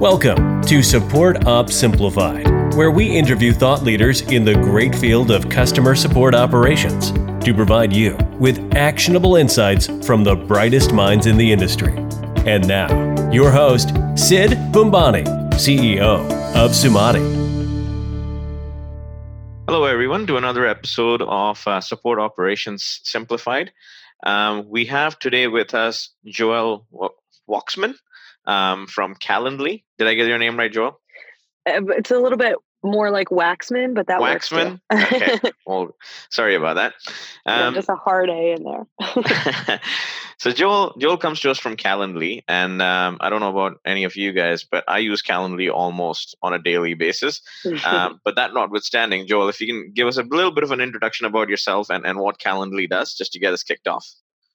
Welcome to Support Ops Simplified, where we interview thought leaders in the great field of customer support operations to provide you with actionable insights from the brightest minds in the industry. And now, your host, Sid Bumbani, CEO of Sumati. Hello, everyone, to another episode of uh, Support Operations Simplified. Um, we have today with us Joel Waxman um, from Calendly. Did I get your name right, Joel? Uh, it's a little bit more like Waxman, but that Waxman. okay. Well, sorry about that. Um, yeah, just a hard A in there. so Joel, Joel comes to us from Calendly, and um, I don't know about any of you guys, but I use Calendly almost on a daily basis. um, but that notwithstanding, Joel, if you can give us a little bit of an introduction about yourself and, and what Calendly does, just to get us kicked off.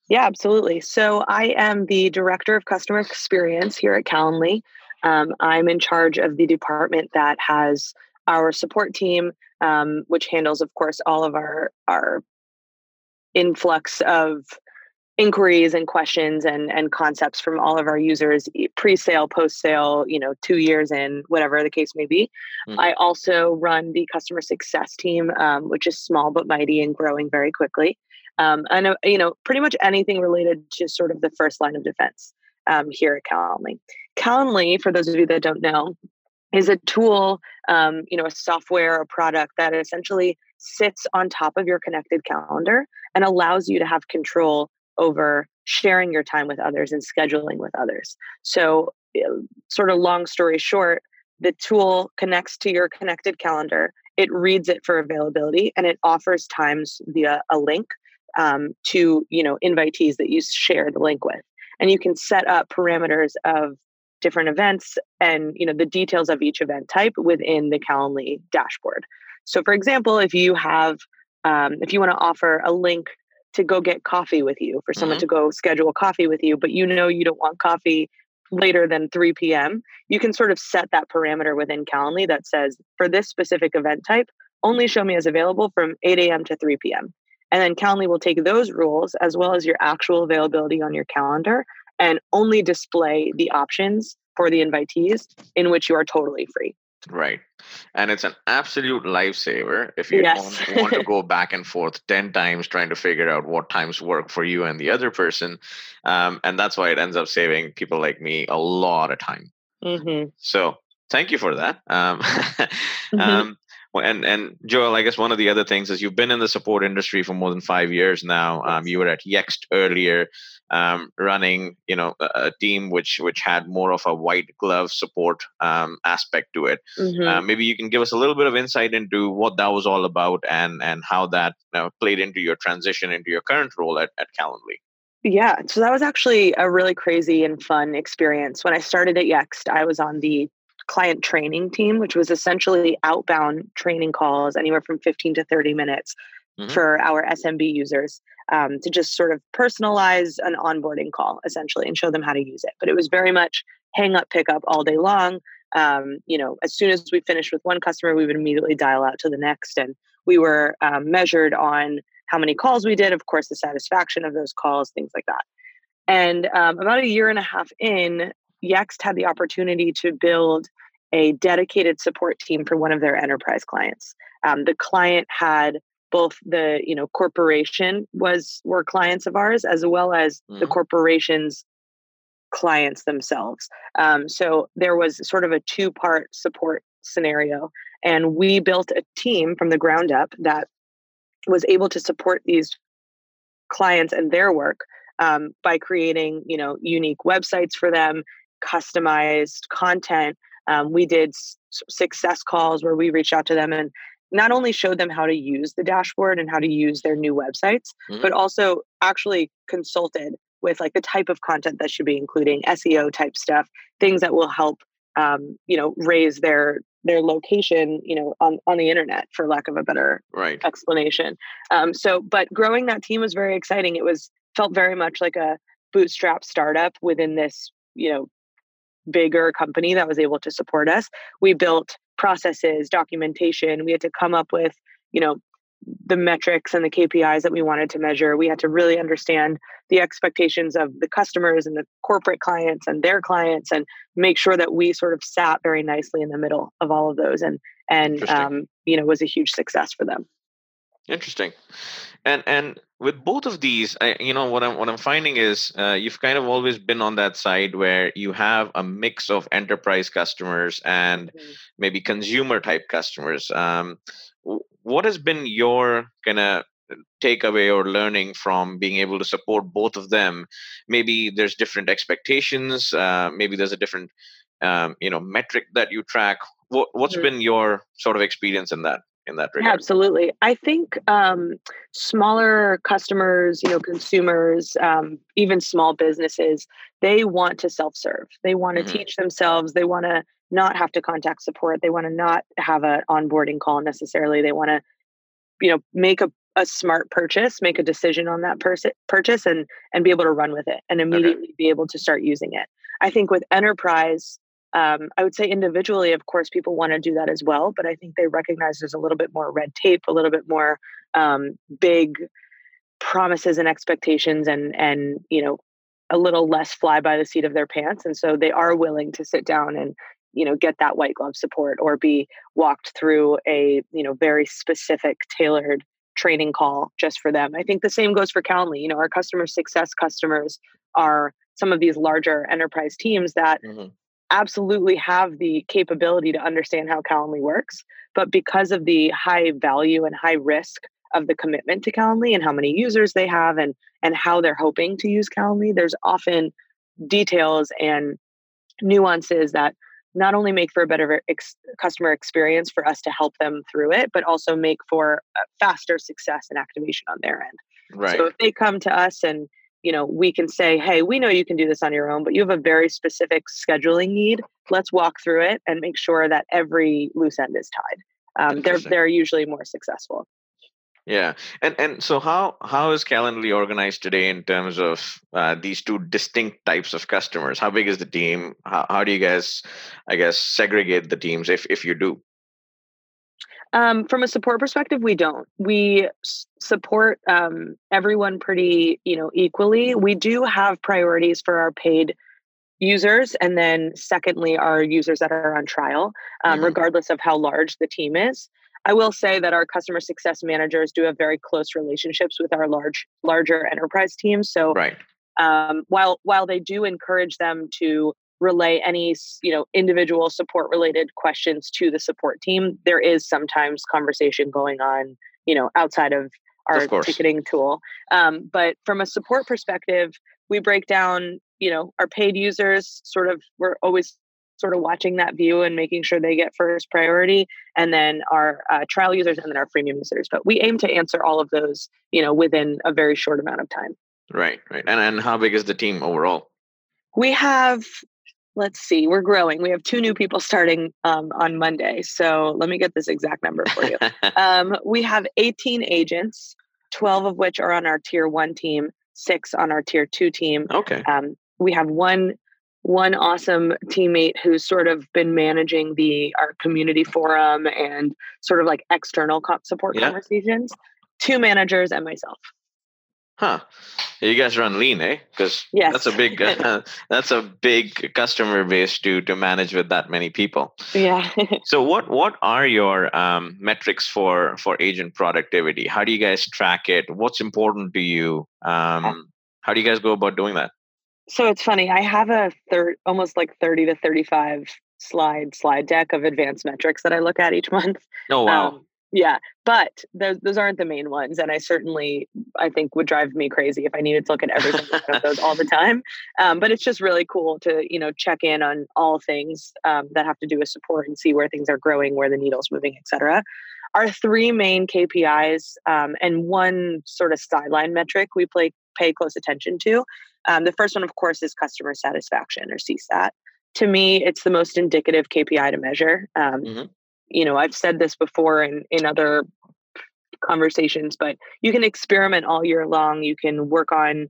Yeah, absolutely. So I am the director of customer experience here at Calendly. Um, I'm in charge of the department that has our support team, um, which handles, of course, all of our our influx of inquiries and questions and and concepts from all of our users pre-sale post-sale you know two years in whatever the case may be mm-hmm. i also run the customer success team um, which is small but mighty and growing very quickly um, and uh, you know pretty much anything related to sort of the first line of defense um, here at calendly calendly for those of you that don't know is a tool um, you know a software or product that essentially sits on top of your connected calendar and allows you to have control over sharing your time with others and scheduling with others. So sort of long story short the tool connects to your connected calendar it reads it for availability and it offers times via a link um, to you know invitees that you share the link with. And you can set up parameters of different events and you know the details of each event type within the calendly dashboard. So for example if you have um, if you want to offer a link to go get coffee with you for someone mm-hmm. to go schedule coffee with you but you know you don't want coffee later than 3 p.m you can sort of set that parameter within calendly that says for this specific event type only show me as available from 8 a.m to 3 p.m and then Calendly will take those rules as well as your actual availability on your calendar and only display the options for the invitees in which you are totally free. Right. And it's an absolute lifesaver if you yes. want, want to go back and forth 10 times trying to figure out what times work for you and the other person. Um, and that's why it ends up saving people like me a lot of time. Mm-hmm. So thank you for that. Um, mm-hmm. um, and and Joel, I guess one of the other things is you've been in the support industry for more than five years now. Um, you were at Yext earlier, um, running you know a, a, team which which had more of a white glove support um, aspect to it. Mm-hmm. Uh, maybe you can give us a little bit of insight into what that was all about and and how that uh, played into your transition into your current role at at Calendly. Yeah, so that was actually a really crazy and fun experience. When I started at Yext, I was on the client training team, which was essentially outbound training calls, anywhere from 15 to 30 minutes mm-hmm. for our SMB users um, to just sort of personalize an onboarding call essentially and show them how to use it. But it was very much hang up, pick up all day long. Um, you know, as soon as we finished with one customer, we would immediately dial out to the next. And we were um, measured on how many calls we did, of course, the satisfaction of those calls, things like that. And um, about a year and a half in, Yext had the opportunity to build a dedicated support team for one of their enterprise clients. Um, the client had both the you know corporation was were clients of ours as well as mm-hmm. the corporation's clients themselves. Um, so there was sort of a two part support scenario, and we built a team from the ground up that was able to support these clients and their work um, by creating you know unique websites for them customized content. Um, we did s- success calls where we reached out to them and not only showed them how to use the dashboard and how to use their new websites, mm-hmm. but also actually consulted with like the type of content that should be including SEO type stuff, things that will help um, you know raise their their location you know on on the internet for lack of a better right. explanation um, so but growing that team was very exciting it was felt very much like a bootstrap startup within this you know bigger company that was able to support us. We built processes, documentation. We had to come up with, you know, the metrics and the KPIs that we wanted to measure. We had to really understand the expectations of the customers and the corporate clients and their clients, and make sure that we sort of sat very nicely in the middle of all of those, and and um, you know was a huge success for them. Interesting, and and with both of these, I, you know what I'm what I'm finding is uh, you've kind of always been on that side where you have a mix of enterprise customers and mm-hmm. maybe consumer type customers. Um, what has been your kind of takeaway or learning from being able to support both of them? Maybe there's different expectations. Uh, maybe there's a different um, you know metric that you track. What, what's mm-hmm. been your sort of experience in that? In that regard. Absolutely. I think um, smaller customers, you know, consumers, um, even small businesses, they want to self serve. They want to mm-hmm. teach themselves. They want to not have to contact support. They want to not have an onboarding call necessarily. They want to, you know, make a, a smart purchase, make a decision on that pers- purchase and and be able to run with it and immediately okay. be able to start using it. I think with enterprise, um, I would say individually, of course, people want to do that as well, but I think they recognize there's a little bit more red tape, a little bit more um, big promises and expectations, and and you know a little less fly by the seat of their pants, and so they are willing to sit down and you know get that white glove support or be walked through a you know very specific tailored training call just for them. I think the same goes for Calendly. You know, our customer success customers are some of these larger enterprise teams that mm-hmm absolutely have the capability to understand how Calendly works. But because of the high value and high risk of the commitment to Calendly and how many users they have and and how they're hoping to use Calendly, there's often details and nuances that not only make for a better ex- customer experience for us to help them through it, but also make for faster success and activation on their end. Right. So if they come to us and you know we can say hey we know you can do this on your own but you have a very specific scheduling need. Let's walk through it and make sure that every loose end is tied. Um, they're they're usually more successful. Yeah and and so how how is calendly organized today in terms of uh, these two distinct types of customers? How big is the team? How, how do you guys i guess segregate the teams if if you do um, from a support perspective, we don't. We s- support um, everyone pretty, you know, equally. We do have priorities for our paid users, and then secondly, our users that are on trial, um, mm-hmm. regardless of how large the team is. I will say that our customer success managers do have very close relationships with our large, larger enterprise teams. So, right. Um, while while they do encourage them to relay any you know individual support related questions to the support team there is sometimes conversation going on you know outside of our of ticketing tool. Um, but from a support perspective we break down you know our paid users sort of we're always sort of watching that view and making sure they get first priority and then our uh, trial users and then our freemium users but we aim to answer all of those you know within a very short amount of time. Right right and and how big is the team overall? We have let's see, we're growing. We have two new people starting um, on Monday. So let me get this exact number for you. um, we have 18 agents, 12 of which are on our tier one team, six on our tier two team. Okay. Um, we have one one awesome teammate who's sort of been managing the our community forum and sort of like external support yeah. conversations two managers and myself Huh. You guys run lean, eh? Because yes. that's a big uh, that's a big customer base to to manage with that many people. Yeah. so what what are your um, metrics for for agent productivity? How do you guys track it? What's important to you? Um, how do you guys go about doing that? So it's funny. I have a third, almost like thirty to thirty five slide slide deck of advanced metrics that I look at each month. Oh wow. Um, yeah but those those aren't the main ones and i certainly i think would drive me crazy if i needed to look at every one of those all the time um, but it's just really cool to you know check in on all things um, that have to do with support and see where things are growing where the needle's moving etc our three main kpis um, and one sort of sideline metric we play, pay close attention to um, the first one of course is customer satisfaction or csat to me it's the most indicative kpi to measure um, mm-hmm you know, I've said this before in, in other conversations, but you can experiment all year long. You can work on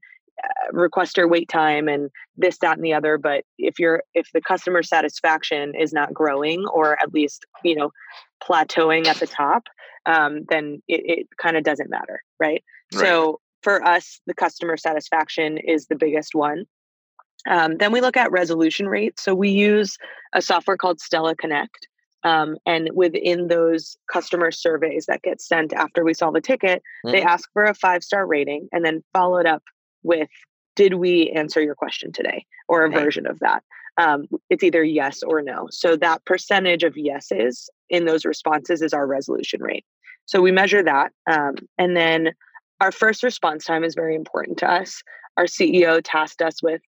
requester wait time and this that and the other but if you're if the customer satisfaction is not growing or at least you know plateauing at the top um, then it, it kind of doesn't matter right? right so for us the customer satisfaction is the biggest one um, then we look at resolution rate so we use a software called stella connect um, and within those customer surveys that get sent after we solve a ticket, mm-hmm. they ask for a five star rating and then follow it up with Did we answer your question today? or a version of that. Um, it's either yes or no. So that percentage of yeses in those responses is our resolution rate. So we measure that. Um, and then our first response time is very important to us. Our CEO tasked us with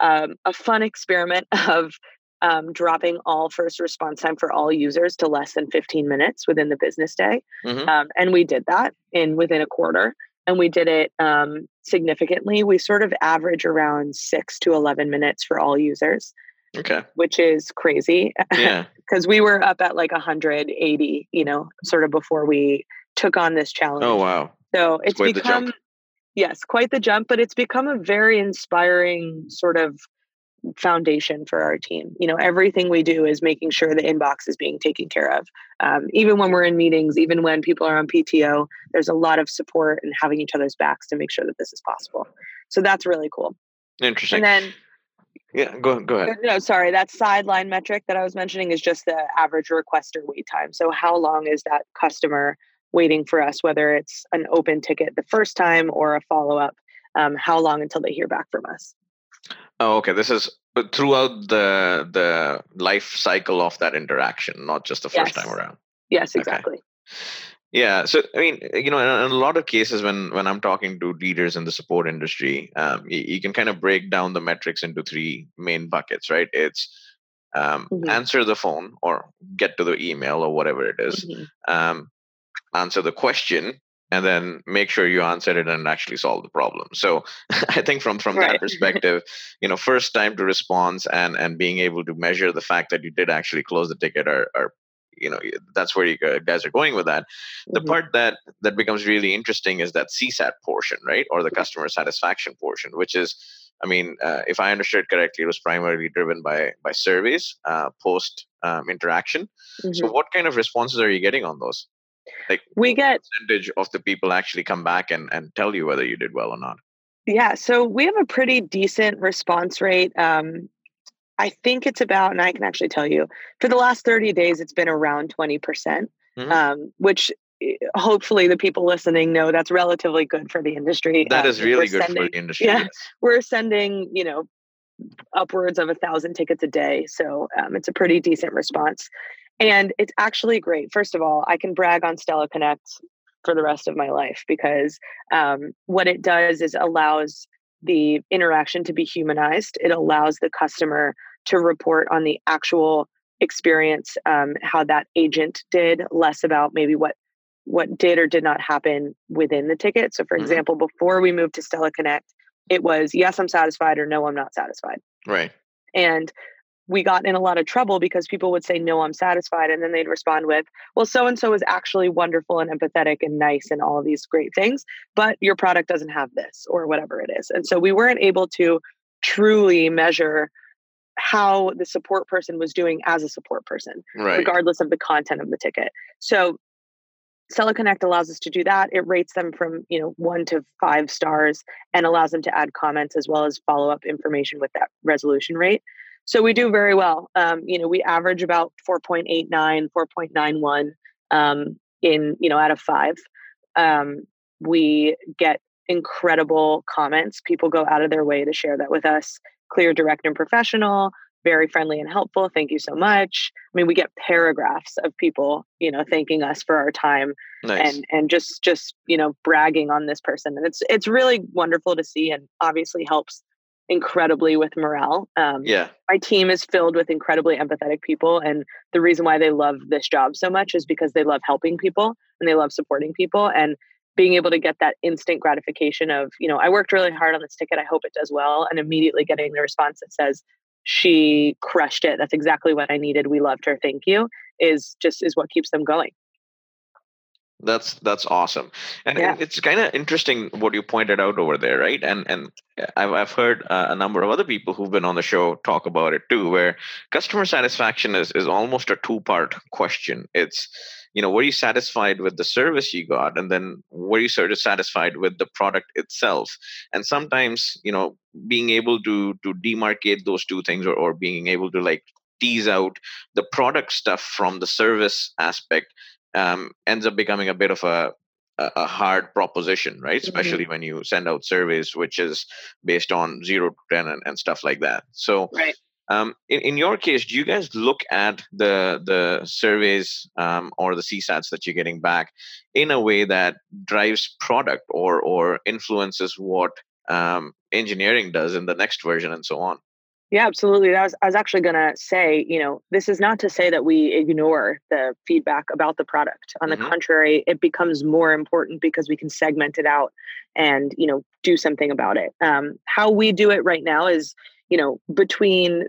um, a fun experiment of um, dropping all first response time for all users to less than 15 minutes within the business day. Mm-hmm. Um, and we did that in within a quarter and we did it um, significantly. We sort of average around six to 11 minutes for all users. Okay. Which is crazy. Yeah. Because we were up at like 180, you know, sort of before we took on this challenge. Oh, wow. So it's, it's become, yes, quite the jump, but it's become a very inspiring sort of foundation for our team. You know, everything we do is making sure the inbox is being taken care of. Um, even when we're in meetings, even when people are on PTO, there's a lot of support and having each other's backs to make sure that this is possible. So that's really cool. Interesting. And then yeah, go go ahead. No, sorry. That sideline metric that I was mentioning is just the average requester wait time. So how long is that customer waiting for us, whether it's an open ticket the first time or a follow up? Um, how long until they hear back from us? Oh, okay. This is throughout the the life cycle of that interaction, not just the first yes. time around. Yes, exactly. Okay. Yeah. So I mean, you know, in, a lot of cases, when when I'm talking to leaders in the support industry, um, you, you, can kind of break down the metrics into three main buckets, right? It's um, mm-hmm. answer the phone or get to the email or whatever it is, mm-hmm. um, answer the question and then make sure you answer it and actually solve the problem so i think from from right. that perspective you know first time to response and and being able to measure the fact that you did actually close the ticket are, are you know that's where you guys are going with that mm-hmm. the part that that becomes really interesting is that csat portion right or the customer satisfaction portion which is i mean uh, if i understood correctly it was primarily driven by by surveys uh, post um, interaction mm-hmm. so what kind of responses are you getting on those like we get percentage of the people actually come back and, and tell you whether you did well or not. Yeah, so we have a pretty decent response rate. Um, I think it's about, and I can actually tell you, for the last 30 days, it's been around 20%, mm hmm um, which eh, hopefully the people listening know that's relatively good for the industry. That um, is really good sending, for the industry. Yeah, we're sending, you know, upwards of a thousand tickets a day. So um, it's a pretty decent response. And it's actually great. First of all, I can brag on Stella Connect for the rest of my life because um, what it does is allows the interaction to be humanized. It allows the customer to report on the actual experience, um, how that agent did, less about maybe what what did or did not happen within the ticket. So, for mm-hmm. example, before we moved to Stella Connect, it was yes, I'm satisfied or no, I'm not satisfied. Right. And we got in a lot of trouble because people would say, No, I'm satisfied. And then they'd respond with, Well, so and so is actually wonderful and empathetic and nice and all of these great things, but your product doesn't have this or whatever it is. And so we weren't able to truly measure how the support person was doing as a support person, right. regardless of the content of the ticket. So Stella Connect allows us to do that. It rates them from you know one to five stars and allows them to add comments as well as follow up information with that resolution rate. So we do very well. Um, you know, we average about 4.89, 4.91 um, in, you know, out of five. Um, we get incredible comments. People go out of their way to share that with us. Clear, direct, and professional, very friendly and helpful. Thank you so much. I mean, we get paragraphs of people, you know, thanking us for our time nice. and and just just you know bragging on this person. And it's it's really wonderful to see, and obviously helps incredibly with morale. Um, yeah. My team is filled with incredibly empathetic people. And the reason why they love this job so much is because they love helping people and they love supporting people. And being able to get that instant gratification of, you know, I worked really hard on this ticket. I hope it does well. And immediately getting the response that says, she crushed it. That's exactly what I needed. We loved her. Thank you. Is just is what keeps them going. That's that's awesome, and yeah. it's kind of interesting what you pointed out over there, right? And and I've I've heard uh, a number of other people who've been on the show talk about it too, where customer satisfaction is is almost a two part question. It's you know were you satisfied with the service you got and then were you sort of satisfied with the product itself and sometimes you know being able to to demarcate those two things or, or being able to like tease out the product stuff from the service aspect um, ends up becoming a bit of a a hard proposition, right? Mm-hmm. Especially when you send out surveys, which is based on zero to ten and, and stuff like that. So, right. um, in, in your case, do you guys look at the the surveys um, or the CSATs that you're getting back in a way that drives product or or influences what um, engineering does in the next version and so on? Yeah, absolutely. I was, I was actually going to say, you know, this is not to say that we ignore the feedback about the product. On mm-hmm. the contrary, it becomes more important because we can segment it out and, you know, do something about it. Um, how we do it right now is, you know, between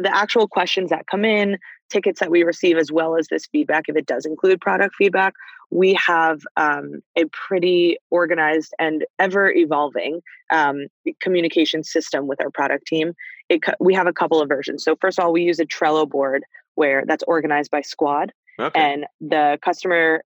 the actual questions that come in, tickets that we receive, as well as this feedback, if it does include product feedback, we have um, a pretty organized and ever evolving um, communication system with our product team it, we have a couple of versions. So first of all, we use a Trello board where that's organized by squad, okay. and the customer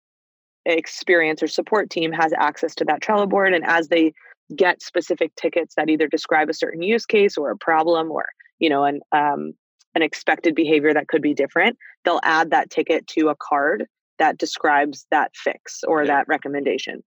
experience or support team has access to that Trello board. And as they get specific tickets that either describe a certain use case or a problem or you know an um, an expected behavior that could be different, they'll add that ticket to a card that describes that fix or yeah. that recommendation.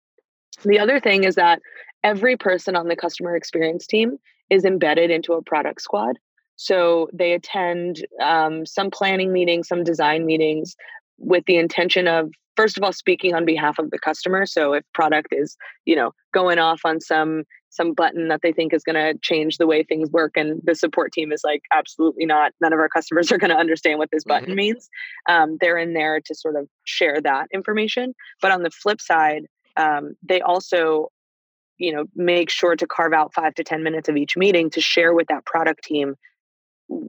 The other thing is that every person on the customer experience team is embedded into a product squad. So they attend um, some planning meetings, some design meetings with the intention of, first of all, speaking on behalf of the customer. So if product is, you know, going off on some some button that they think is going to change the way things work and the support team is like absolutely not none of our customers are going to understand what this button mm-hmm. means um, they're in there to sort of share that information but on the flip side um, they also you know make sure to carve out five to ten minutes of each meeting to share with that product team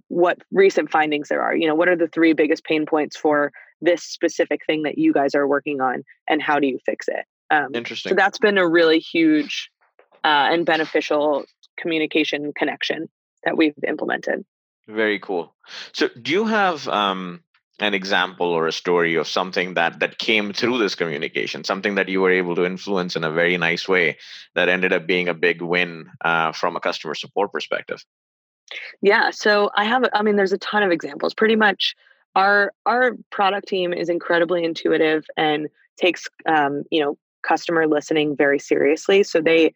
what recent findings there are you know what are the three biggest pain points for this specific thing that you guys are working on and how do you fix it? Um, interesting. so that's been a really huge uh, and beneficial communication connection that we've implemented. Very cool. So do you have um, an example or a story of something that that came through this communication something that you were able to influence in a very nice way that ended up being a big win uh, from a customer support perspective? Yeah so i have i mean there's a ton of examples. Pretty much our our product team is incredibly intuitive and takes um, you know customer listening very seriously so they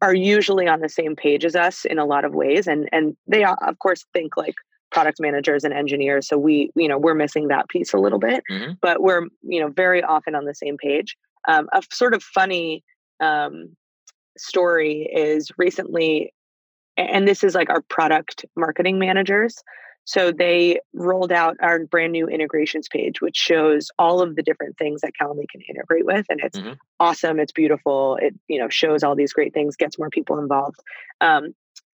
are usually on the same page as us in a lot of ways and and they of course think like product managers and engineers so we you know we're missing that piece a little bit mm-hmm. but we're you know very often on the same page um, a sort of funny um, story is recently and this is like our product marketing managers so they rolled out our brand new integrations page which shows all of the different things that calendly can integrate with and it's mm-hmm. awesome it's beautiful it you know shows all these great things gets more people involved um,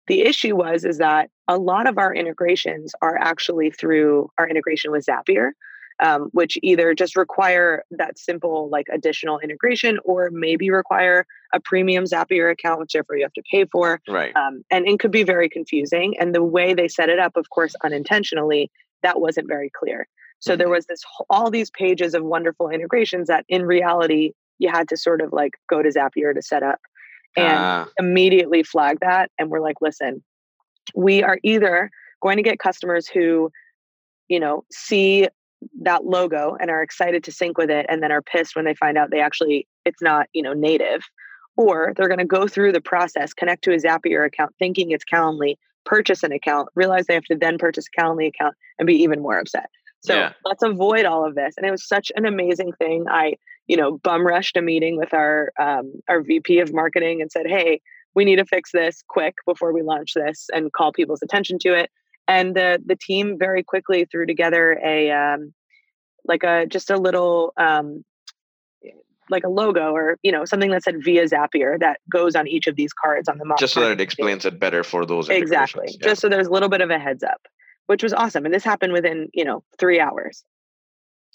the issue was is that a lot of our integrations are actually through our integration with Zapier, um, which either just require that simple like additional integration or maybe require a premium Zapier account, whichever you have to pay for. Right. Um, and it could be very confusing. And the way they set it up, of course, unintentionally, that wasn't very clear. So mm-hmm. there was this all these pages of wonderful integrations that in reality you had to sort of like go to Zapier to set up and uh. immediately flag that. And we're like, listen, we are either going to get customers who, you know, see that logo and are excited to sync with it and then are pissed when they find out they actually it's not you know native or they're going to go through the process connect to a zapier account thinking it's calendly purchase an account realize they have to then purchase a calendly account and be even more upset so yeah. let's avoid all of this and it was such an amazing thing i you know, bum rushed a meeting with our um, our VP of marketing and said, "Hey, we need to fix this quick before we launch this and call people's attention to it." And the the team very quickly threw together a um, like a just a little um, like a logo or you know something that said via Zapier that goes on each of these cards on the just so that it explains it better for those exactly. yeah. just so there's a little bit of a heads up which was awesome and this happened within you know three hours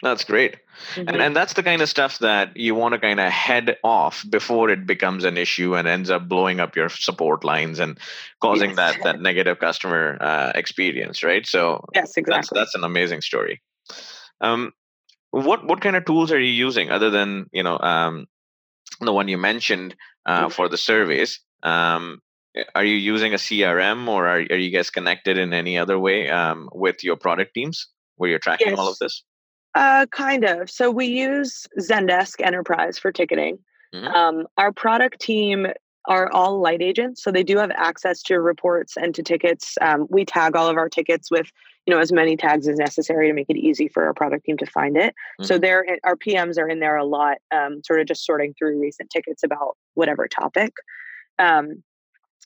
That's great. Mm-hmm. And, and that's the kind of stuff that you want to kind of head off before it becomes an issue and ends up blowing up your support lines and causing yes. that, that negative customer uh, experience, right? So yes, exactly. That's, that's an amazing story. Um, what what kind of tools are you using other than you know um, the one you mentioned uh, mm-hmm. for the surveys? Um, are you using a CRM or are, are you guys connected in any other way um, with your product teams where you're tracking yes. all of this? Uh, kind of. So we use Zendesk Enterprise for ticketing. Mm-hmm. Um, our product team are all light agents, so they do have access to reports and to tickets. Um, we tag all of our tickets with you know as many tags as necessary to make it easy for our product team to find it. Mm-hmm. So there, our PMs are in there a lot, um, sort of just sorting through recent tickets about whatever topic. Um,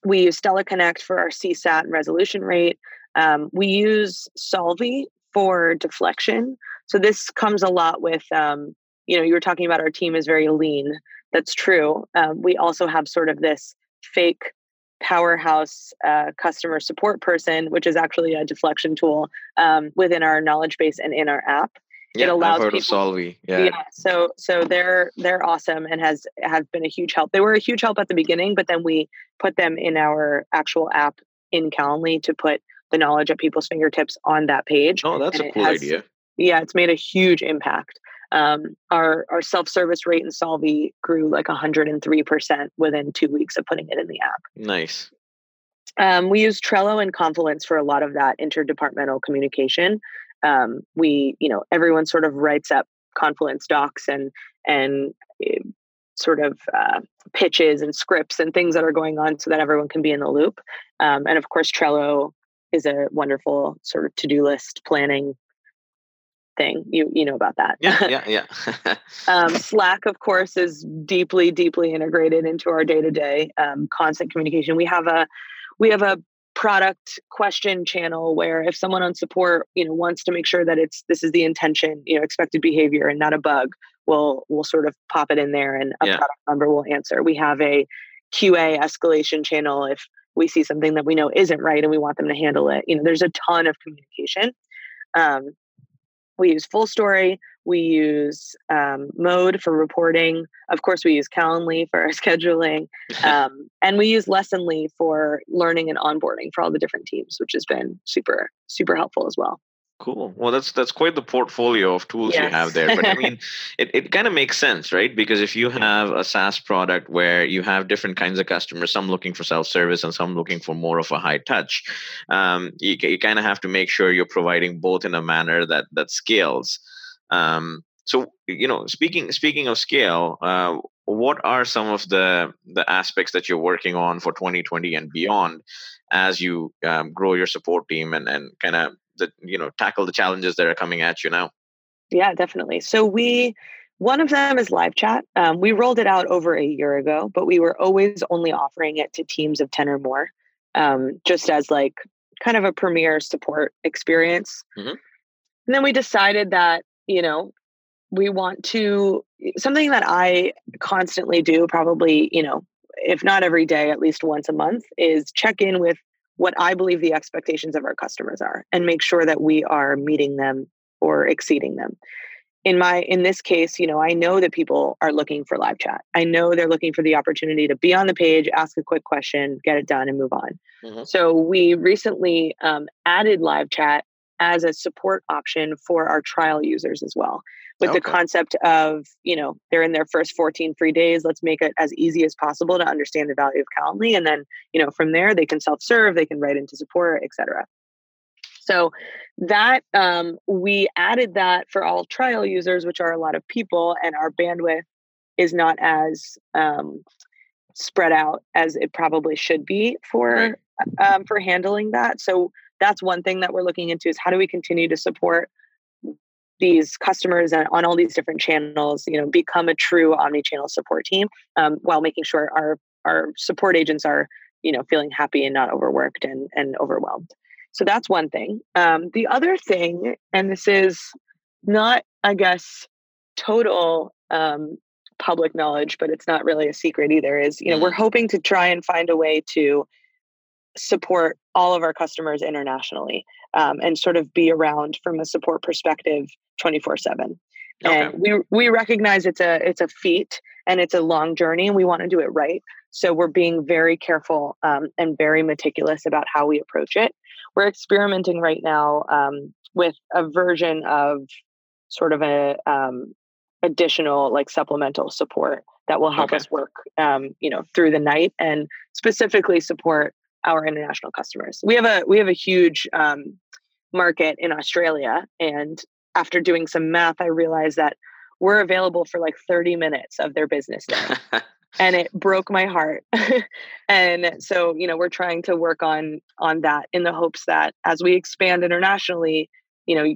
we use Stella Connect for our CSAT and resolution rate. Um, we use Solvvy for deflection. So this comes a lot with, um, you know, you were talking about our team is very lean. That's true. Um, we also have sort of this fake powerhouse uh, customer support person, which is actually a deflection tool um, within our knowledge base and in our app. Yeah, it allows I've heard people, of. Yeah. yeah. So so they're they're awesome and has have been a huge help. They were a huge help at the beginning, but then we put them in our actual app in Calendly to put the knowledge at people's fingertips on that page. Oh, that's a cool has, idea. Yeah, it's made a huge impact. Um, our our self service rate in Solvvy grew like 103% within two weeks of putting it in the app. Nice. Um, we use Trello and Confluence for a lot of that interdepartmental communication. Um, we, you know, everyone sort of writes up Confluence docs and and uh, sort of uh, pitches and scripts and things that are going on so that everyone can be in the loop. Um, and of course, Trello is a wonderful sort of to-do list planning thing. You you know about that. Yeah, yeah, yeah. um, Slack, of course, is deeply, deeply integrated into our day-to-day um, constant communication. We have a we have a product question channel where if someone on support you know wants to make sure that it's this is the intention you know expected behavior and not a bug we'll we'll sort of pop it in there and a yeah. product member will answer we have a qa escalation channel if we see something that we know isn't right and we want them to handle it you know there's a ton of communication um, we use FullStory we use um, mode for reporting of course we use calendly for our scheduling um, and we use lessonly for learning and onboarding for all the different teams which has been super super helpful as well Cool. Well, that's that's quite the portfolio of tools yes. you have there. But I mean, it, it kind of makes sense, right? Because if you have a SaaS product where you have different kinds of customers, some looking for self service and some looking for more of a high touch, um, you, you kind of have to make sure you're providing both in a manner that that scales. Um, so, you know, speaking speaking of scale, uh, what are some of the the aspects that you're working on for 2020 and beyond as you um, grow your support team and and kind of the you know tackle the challenges that are coming at you now. Yeah definitely. So we one of them is live chat. Um, we rolled it out over a year ago but we were always only offering it to teams of 10 or more um, just as like kind of a premier support experience. Mm-hmm. and then we decided that you know we want to something that i constantly do probably you know if not every day at least once a month is check in with what I believe the expectations of our customers are and make sure that we are meeting them or exceeding them. In my in this case, you know, I know that people are looking for live chat. I know they're looking for the opportunity to be on the page, ask a quick question, get it done, and move on. Mm-hmm. So we recently um, added live chat as a support option for our trial users as well with okay. the concept of you know they're in their first 14 free days let's make it as easy as possible to understand the value of calendly and then you know from there they can self-serve they can write into support etc so that um, we added that for all trial users which are a lot of people and our bandwidth is not as um, spread out as it probably should be for um, for handling that. So that's one thing that we're looking into is how do we continue to support these customers on all these different channels you know become a true omni-channel support team um, while making sure our our support agents are you know feeling happy and not overworked and and overwhelmed so that's one thing um, the other thing and this is not i guess total um, public knowledge but it's not really a secret either is you know we're mm. hoping to try and find a way to support all of our customers internationally um, and sort of be around from a support perspective 24 7 Okay. And we we recognize it's a it's a feat and it's a long journey and we want to do it right. So we're being very careful um, and very meticulous about how we approach it. We're experimenting right now um, with a version of sort of a um, additional like supplemental support that will help okay. us work um, you know through the night and specifically support our international customers. We have a we have a huge um, market in Australia, and after doing some math, I realized that we're available for like 30 minutes of their business day. and it broke my heart and so you know we're trying to work on on that in the hopes that as we expand internationally you know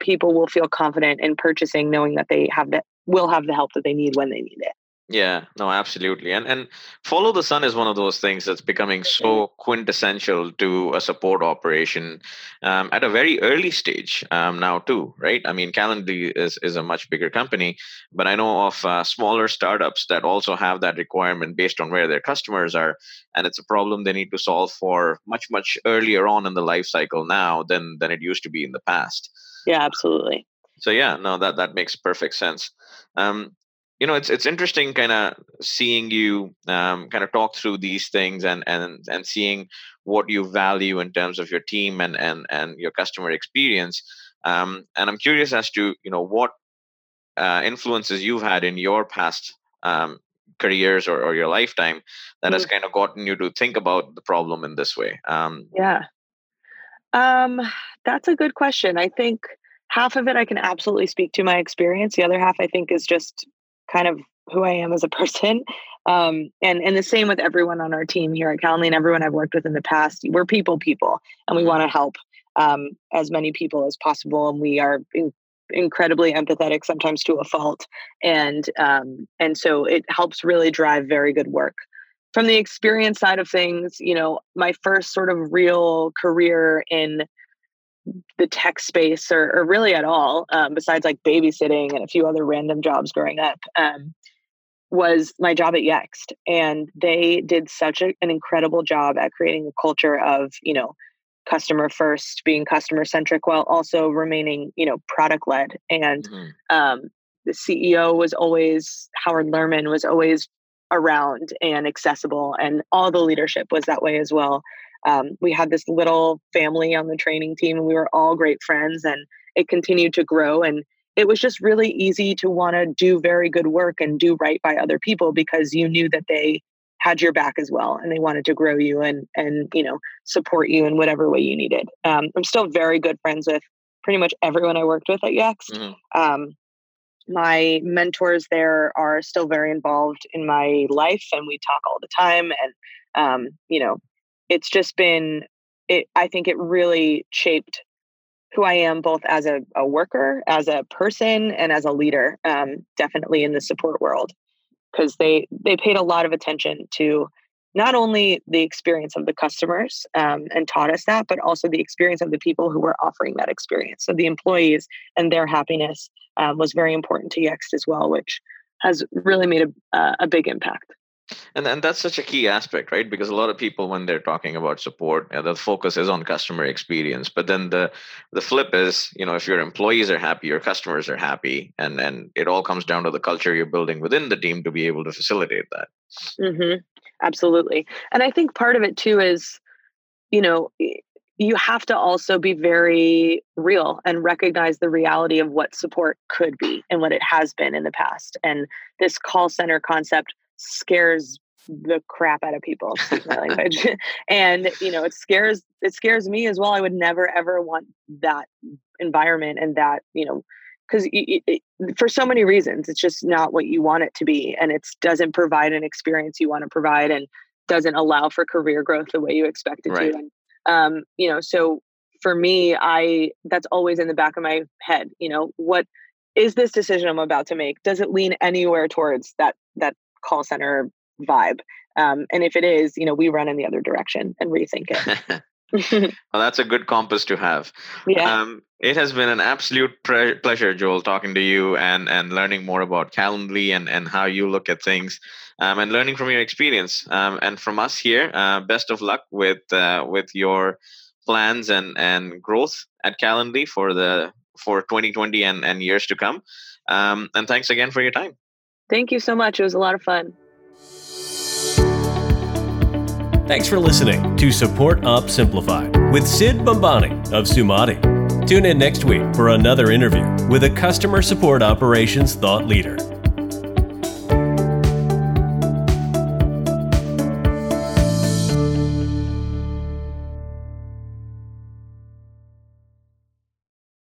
people will feel confident in purchasing knowing that they have that will have the help that they need when they need it yeah, no, absolutely. And and follow the sun is one of those things that's becoming so quintessential to a support operation um, at a very early stage um, now too, right? I mean, Calendly is is a much bigger company, but I know of uh, smaller startups that also have that requirement based on where their customers are, and it's a problem they need to solve for much much earlier on in the life cycle now than than it used to be in the past. Yeah, absolutely. So yeah, no, that that makes perfect sense. Um, you know it's it's interesting kind of seeing you um, kind of talk through these things and and and seeing what you value in terms of your team and and and your customer experience. Um, and i'm curious as to you know what uh, influences you've had in your past um, careers or, or your lifetime that mm-hmm. has kind of gotten you to think about the problem in this way. Um, yeah. Um, that's a good question. I think half of it i can absolutely speak to my experience. The other half i think is just kind of who I am as a person. Um, and and the same with everyone on our team here at Calendly and everyone I've worked with in the past. We're people, people, and we want to help um, as many people as possible. And we are in, incredibly empathetic, sometimes to a fault. And um, and so it helps really drive very good work. From the experience side of things, you know, my first sort of real career in the tech space or, or really at all, um, besides like babysitting and a few other random jobs growing up, um, was my job at Yext. And they did such a, an incredible job at creating a culture of, you know, customer first, being customer centric while also remaining, you know, product led. And mm-hmm. um, the CEO was always, Howard Lerman was always around and accessible. And all the leadership was that way as well um, we had this little family on the training team and we were all great friends and it continued to grow and it was just really easy to want to do very good work and do right by other people because you knew that they had your back as well and they wanted to grow you and and you know support you in whatever way you needed um, i'm still very good friends with pretty much everyone i worked with at yext mm-hmm. um, my mentors there are still very involved in my life and we talk all the time and um, you know it's just been it i think it really shaped who i am both as a, a worker as a person and as a leader um, definitely in the support world. Because they they paid a lot of attention to not only the experience of the customers um, and taught us that but also the experience of the people who were offering that experience. So the employees and their happiness um, was very important to yext as well which has really made a, a big impact and and that's such a key aspect right? Because a lot of people when they're talking about support you know, the focus is on customer experience. But then the the flip is you know if your employees are happy your customers are happy and and it all comes down to the culture you're building within the team to be able to facilitate that. Mm-hmm. absolutely. And i think part of it too is you know you have to also be very real and recognize the reality of what support could be and what it has been in the past. And this call center concept scares the crap out of people my language and you know it scares it scares me as well i would never ever want that environment and that you know because for so many reasons it's just not what you want it to be and it doesn't provide an experience you want to provide and doesn't allow for career growth the way you expect it right. to and um, you know so for me i that's always in the back of my head you know what is this decision i'm about to make does it lean anywhere towards that that call center vibe. Um, and if it is, you know, we run in the other direction and rethink it. well, that's a good compass to have. Yeah. Um, it has been an absolute pre- pleasure, Joel, talking to you and and learning more about Calendly and and how you look at things, um, and learning from your experience. Um, and from us here, uh, best of luck with uh, with your plans and and growth at Calendly for the for 2020 and, and years to come. Um, and thanks again for your time. Thank you so much. It was a lot of fun. Thanks for listening to Support Ops Simplified with Sid Bombani of Sumati. Tune in next week for another interview with a customer support operations thought leader.